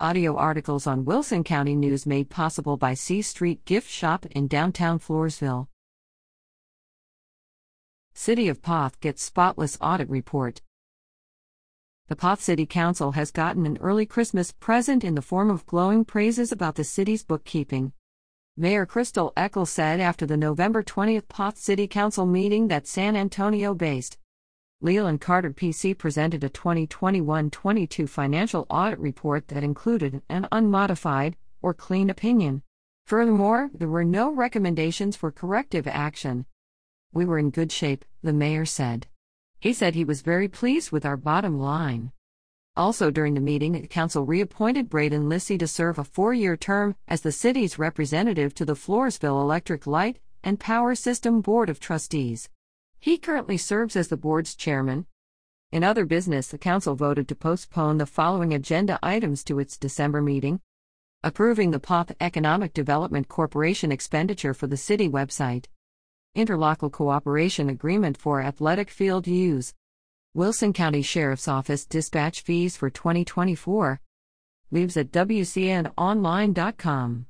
Audio articles on Wilson County News made possible by C Street Gift Shop in downtown Floresville. City of Poth gets spotless audit report. The Poth City Council has gotten an early Christmas present in the form of glowing praises about the city's bookkeeping. Mayor Chrystal Eckel said after the November 20th Poth City Council meeting that San Antonio based Leal & Carter PC presented a 2021 22 financial audit report that included an unmodified or clean opinion. Furthermore, there were no recommendations for corrective action. We were in good shape, the mayor said. He said he was very pleased with our bottom line. Also during the meeting, the council reappointed Braden Lyssy to serve a four year term as the city's representative to the Floresville Electric Light and Power System Board of Trustees. He currently serves as the board's chairman. In other business, the council voted to postpone the following agenda items to its December meeting approving the Poth Economic Development Corporation expenditure for the city website, interlocal cooperation agreement for athletic field use, Wilson County Sheriff's Office dispatch fees for 2024, leaves at WCNOnline.com.